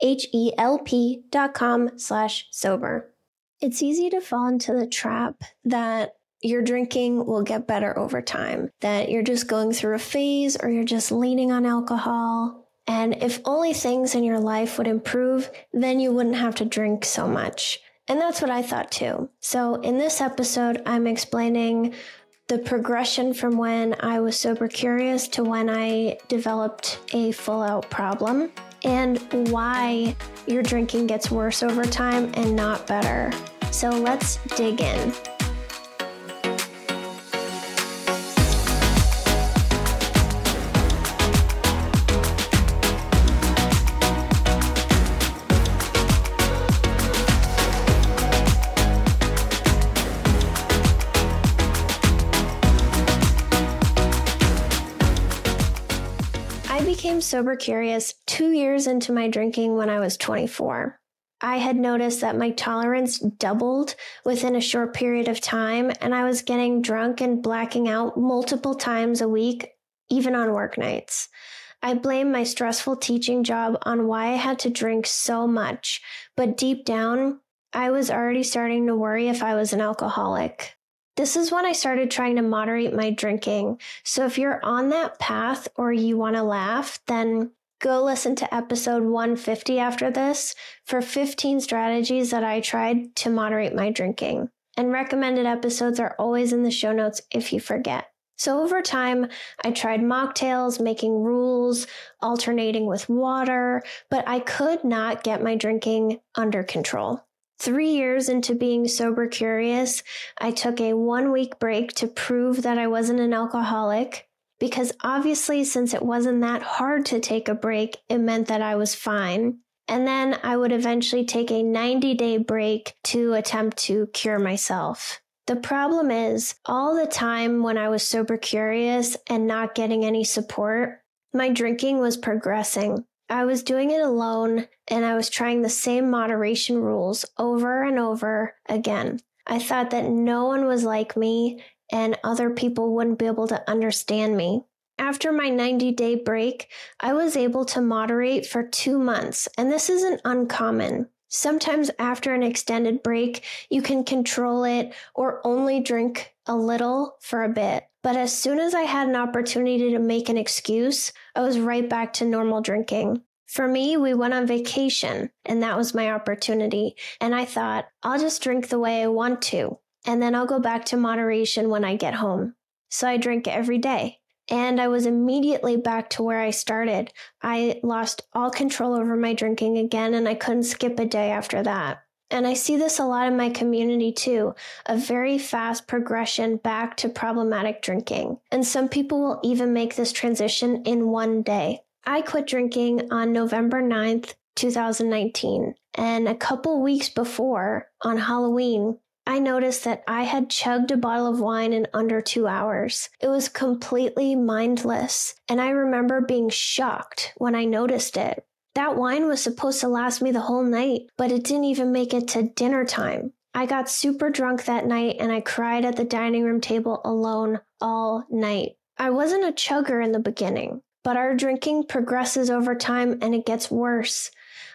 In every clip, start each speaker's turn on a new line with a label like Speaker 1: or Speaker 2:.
Speaker 1: H-E-L-P dot com slash sober. It's easy to fall into the trap that your drinking will get better over time, that you're just going through a phase or you're just leaning on alcohol. And if only things in your life would improve, then you wouldn't have to drink so much. And that's what I thought too. So in this episode, I'm explaining the progression from when I was sober curious to when I developed a full out problem and why your drinking gets worse over time and not better. So let's dig in. Sober curious two years into my drinking when I was 24. I had noticed that my tolerance doubled within a short period of time, and I was getting drunk and blacking out multiple times a week, even on work nights. I blamed my stressful teaching job on why I had to drink so much, but deep down, I was already starting to worry if I was an alcoholic. This is when I started trying to moderate my drinking. So if you're on that path or you want to laugh, then go listen to episode 150 after this for 15 strategies that I tried to moderate my drinking. And recommended episodes are always in the show notes if you forget. So over time, I tried mocktails, making rules, alternating with water, but I could not get my drinking under control. Three years into being sober curious, I took a one week break to prove that I wasn't an alcoholic. because obviously, since it wasn't that hard to take a break, it meant that I was fine. And then I would eventually take a 90 day break to attempt to cure myself. The problem is, all the time when I was sober curious and not getting any support, my drinking was progressing. I was doing it alone and I was trying the same moderation rules over and over again. I thought that no one was like me and other people wouldn't be able to understand me. After my 90 day break, I was able to moderate for two months, and this isn't uncommon. Sometimes after an extended break, you can control it or only drink a little for a bit. But as soon as I had an opportunity to make an excuse, I was right back to normal drinking. For me, we went on vacation, and that was my opportunity. And I thought, I'll just drink the way I want to, and then I'll go back to moderation when I get home. So I drink every day. And I was immediately back to where I started. I lost all control over my drinking again, and I couldn't skip a day after that. And I see this a lot in my community too a very fast progression back to problematic drinking. And some people will even make this transition in one day. I quit drinking on November 9th, 2019. And a couple weeks before, on Halloween, I noticed that I had chugged a bottle of wine in under two hours. It was completely mindless, and I remember being shocked when I noticed it. That wine was supposed to last me the whole night, but it didn't even make it to dinner time. I got super drunk that night and I cried at the dining room table alone all night. I wasn't a chugger in the beginning, but our drinking progresses over time and it gets worse.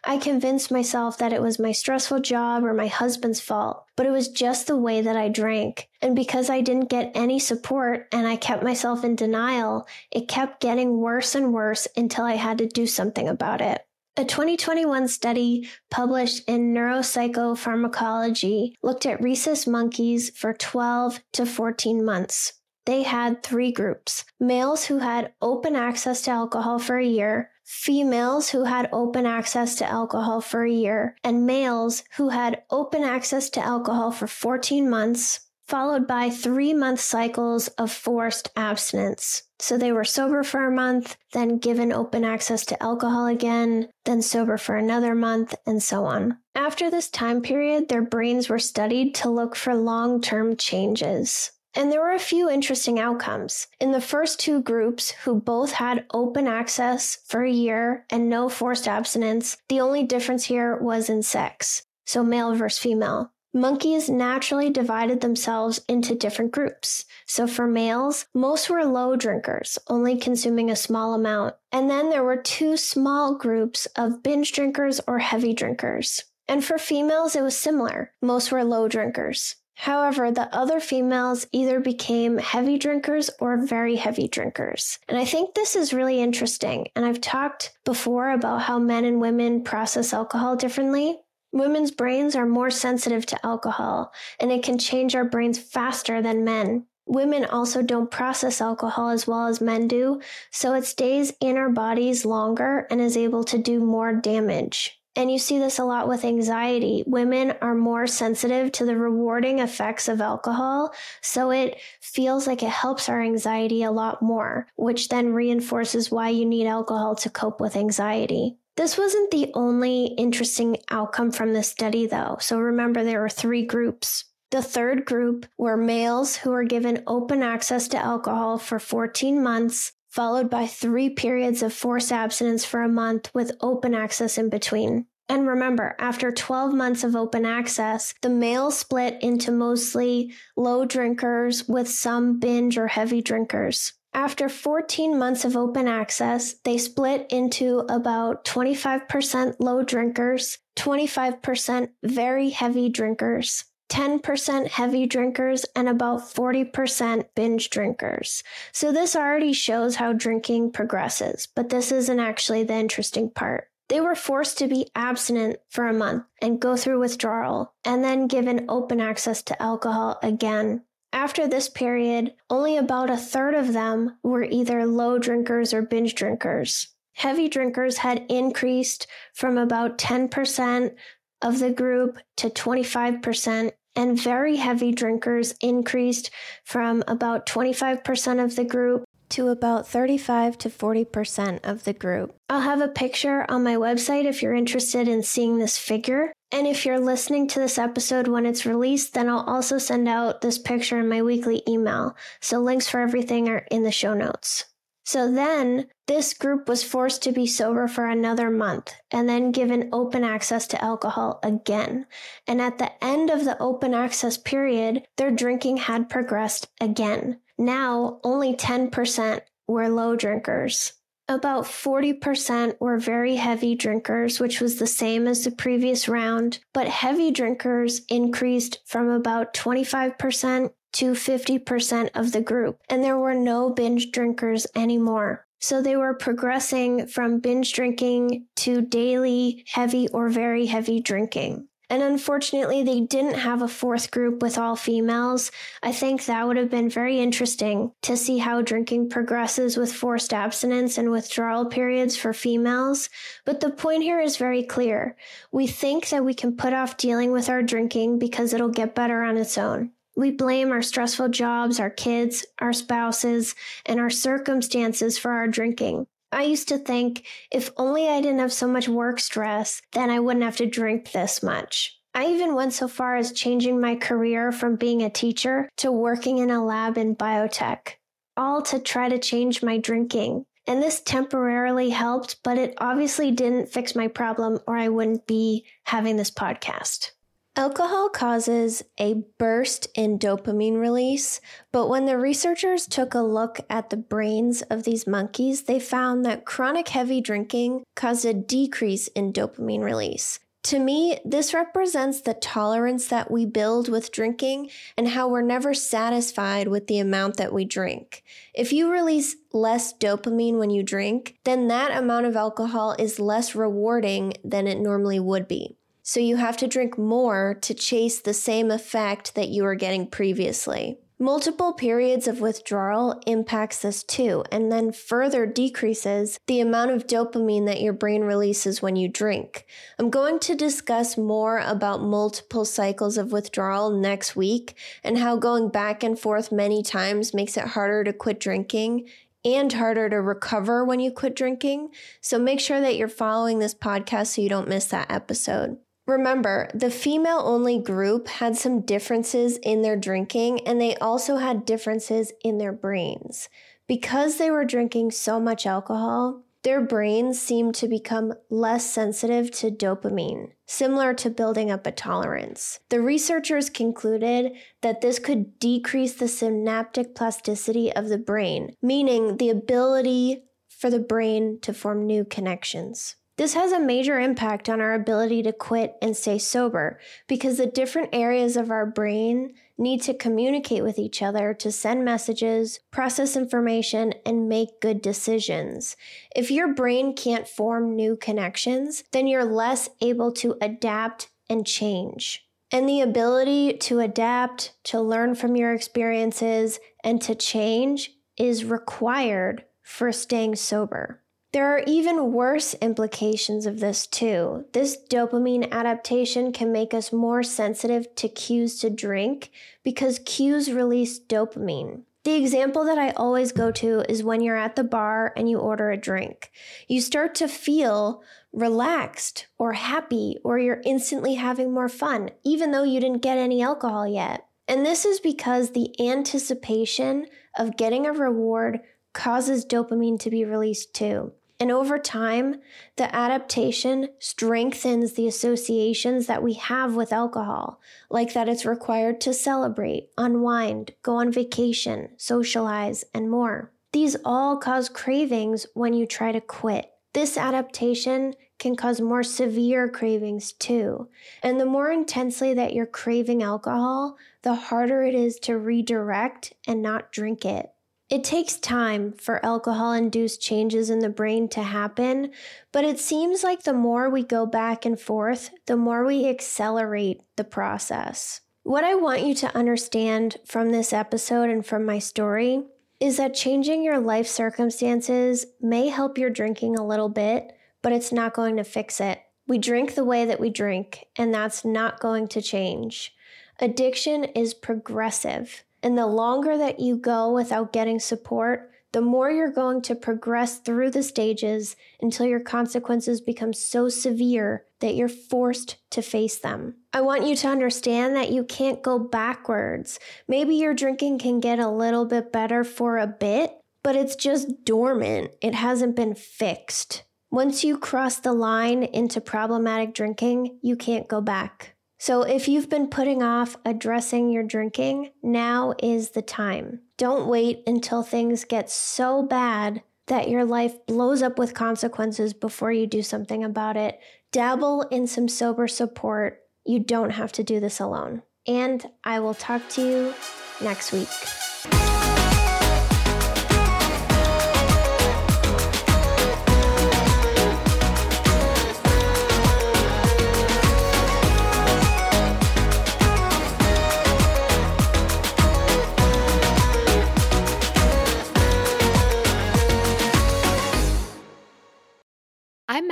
Speaker 1: I convinced myself that it was my stressful job or my husband's fault, but it was just the way that I drank. And because I didn't get any support and I kept myself in denial, it kept getting worse and worse until I had to do something about it. A 2021 study published in Neuropsychopharmacology looked at rhesus monkeys for 12 to 14 months. They had three groups males who had open access to alcohol for a year, females who had open access to alcohol for a year, and males who had open access to alcohol for 14 months, followed by three month cycles of forced abstinence. So they were sober for a month, then given open access to alcohol again, then sober for another month, and so on. After this time period, their brains were studied to look for long term changes. And there were a few interesting outcomes. In the first two groups, who both had open access for a year and no forced abstinence, the only difference here was in sex. So male versus female monkeys naturally divided themselves into different groups. So for males, most were low drinkers, only consuming a small amount. And then there were two small groups of binge drinkers or heavy drinkers. And for females, it was similar. Most were low drinkers. However, the other females either became heavy drinkers or very heavy drinkers. And I think this is really interesting. And I've talked before about how men and women process alcohol differently. Women's brains are more sensitive to alcohol, and it can change our brains faster than men. Women also don't process alcohol as well as men do, so it stays in our bodies longer and is able to do more damage. And you see this a lot with anxiety. Women are more sensitive to the rewarding effects of alcohol, so it feels like it helps our anxiety a lot more, which then reinforces why you need alcohol to cope with anxiety. This wasn't the only interesting outcome from this study, though. So remember, there were three groups. The third group were males who were given open access to alcohol for 14 months, followed by three periods of forced abstinence for a month with open access in between. And remember, after 12 months of open access, the males split into mostly low drinkers with some binge or heavy drinkers. After 14 months of open access, they split into about 25% low drinkers, 25% very heavy drinkers, 10% heavy drinkers, and about 40% binge drinkers. So this already shows how drinking progresses, but this isn't actually the interesting part. They were forced to be abstinent for a month and go through withdrawal, and then given open access to alcohol again after this period, only about a third of them were either low drinkers or binge drinkers. Heavy drinkers had increased from about 10% of the group to 25%, and very heavy drinkers increased from about 25% of the group to about 35 to 40% of the group. I'll have a picture on my website if you're interested in seeing this figure. And if you're listening to this episode when it's released, then I'll also send out this picture in my weekly email. So links for everything are in the show notes. So then, this group was forced to be sober for another month and then given open access to alcohol again. And at the end of the open access period, their drinking had progressed again. Now, only 10% were low drinkers. About 40% were very heavy drinkers, which was the same as the previous round, but heavy drinkers increased from about 25% to 50% of the group, and there were no binge drinkers anymore. So they were progressing from binge drinking to daily heavy or very heavy drinking. And unfortunately, they didn't have a fourth group with all females. I think that would have been very interesting to see how drinking progresses with forced abstinence and withdrawal periods for females. But the point here is very clear. We think that we can put off dealing with our drinking because it'll get better on its own. We blame our stressful jobs, our kids, our spouses, and our circumstances for our drinking. I used to think if only I didn't have so much work stress, then I wouldn't have to drink this much. I even went so far as changing my career from being a teacher to working in a lab in biotech, all to try to change my drinking. And this temporarily helped, but it obviously didn't fix my problem, or I wouldn't be having this podcast. Alcohol causes a burst in dopamine release, but when the researchers took a look at the brains of these monkeys, they found that chronic heavy drinking caused a decrease in dopamine release. To me, this represents the tolerance that we build with drinking and how we're never satisfied with the amount that we drink. If you release less dopamine when you drink, then that amount of alcohol is less rewarding than it normally would be. So you have to drink more to chase the same effect that you were getting previously. Multiple periods of withdrawal impacts this too, and then further decreases the amount of dopamine that your brain releases when you drink. I'm going to discuss more about multiple cycles of withdrawal next week and how going back and forth many times makes it harder to quit drinking and harder to recover when you quit drinking. So make sure that you're following this podcast so you don't miss that episode. Remember, the female only group had some differences in their drinking and they also had differences in their brains. Because they were drinking so much alcohol, their brains seemed to become less sensitive to dopamine, similar to building up a tolerance. The researchers concluded that this could decrease the synaptic plasticity of the brain, meaning the ability for the brain to form new connections. This has a major impact on our ability to quit and stay sober because the different areas of our brain need to communicate with each other to send messages, process information, and make good decisions. If your brain can't form new connections, then you're less able to adapt and change. And the ability to adapt, to learn from your experiences, and to change is required for staying sober. There are even worse implications of this, too. This dopamine adaptation can make us more sensitive to cues to drink because cues release dopamine. The example that I always go to is when you're at the bar and you order a drink. You start to feel relaxed or happy, or you're instantly having more fun, even though you didn't get any alcohol yet. And this is because the anticipation of getting a reward causes dopamine to be released too. And over time, the adaptation strengthens the associations that we have with alcohol, like that it's required to celebrate, unwind, go on vacation, socialize, and more. These all cause cravings when you try to quit. This adaptation can cause more severe cravings too. And the more intensely that you're craving alcohol, the harder it is to redirect and not drink it. It takes time for alcohol induced changes in the brain to happen, but it seems like the more we go back and forth, the more we accelerate the process. What I want you to understand from this episode and from my story is that changing your life circumstances may help your drinking a little bit, but it's not going to fix it. We drink the way that we drink, and that's not going to change. Addiction is progressive. And the longer that you go without getting support, the more you're going to progress through the stages until your consequences become so severe that you're forced to face them. I want you to understand that you can't go backwards. Maybe your drinking can get a little bit better for a bit, but it's just dormant, it hasn't been fixed. Once you cross the line into problematic drinking, you can't go back. So, if you've been putting off addressing your drinking, now is the time. Don't wait until things get so bad that your life blows up with consequences before you do something about it. Dabble in some sober support. You don't have to do this alone. And I will talk to you next week.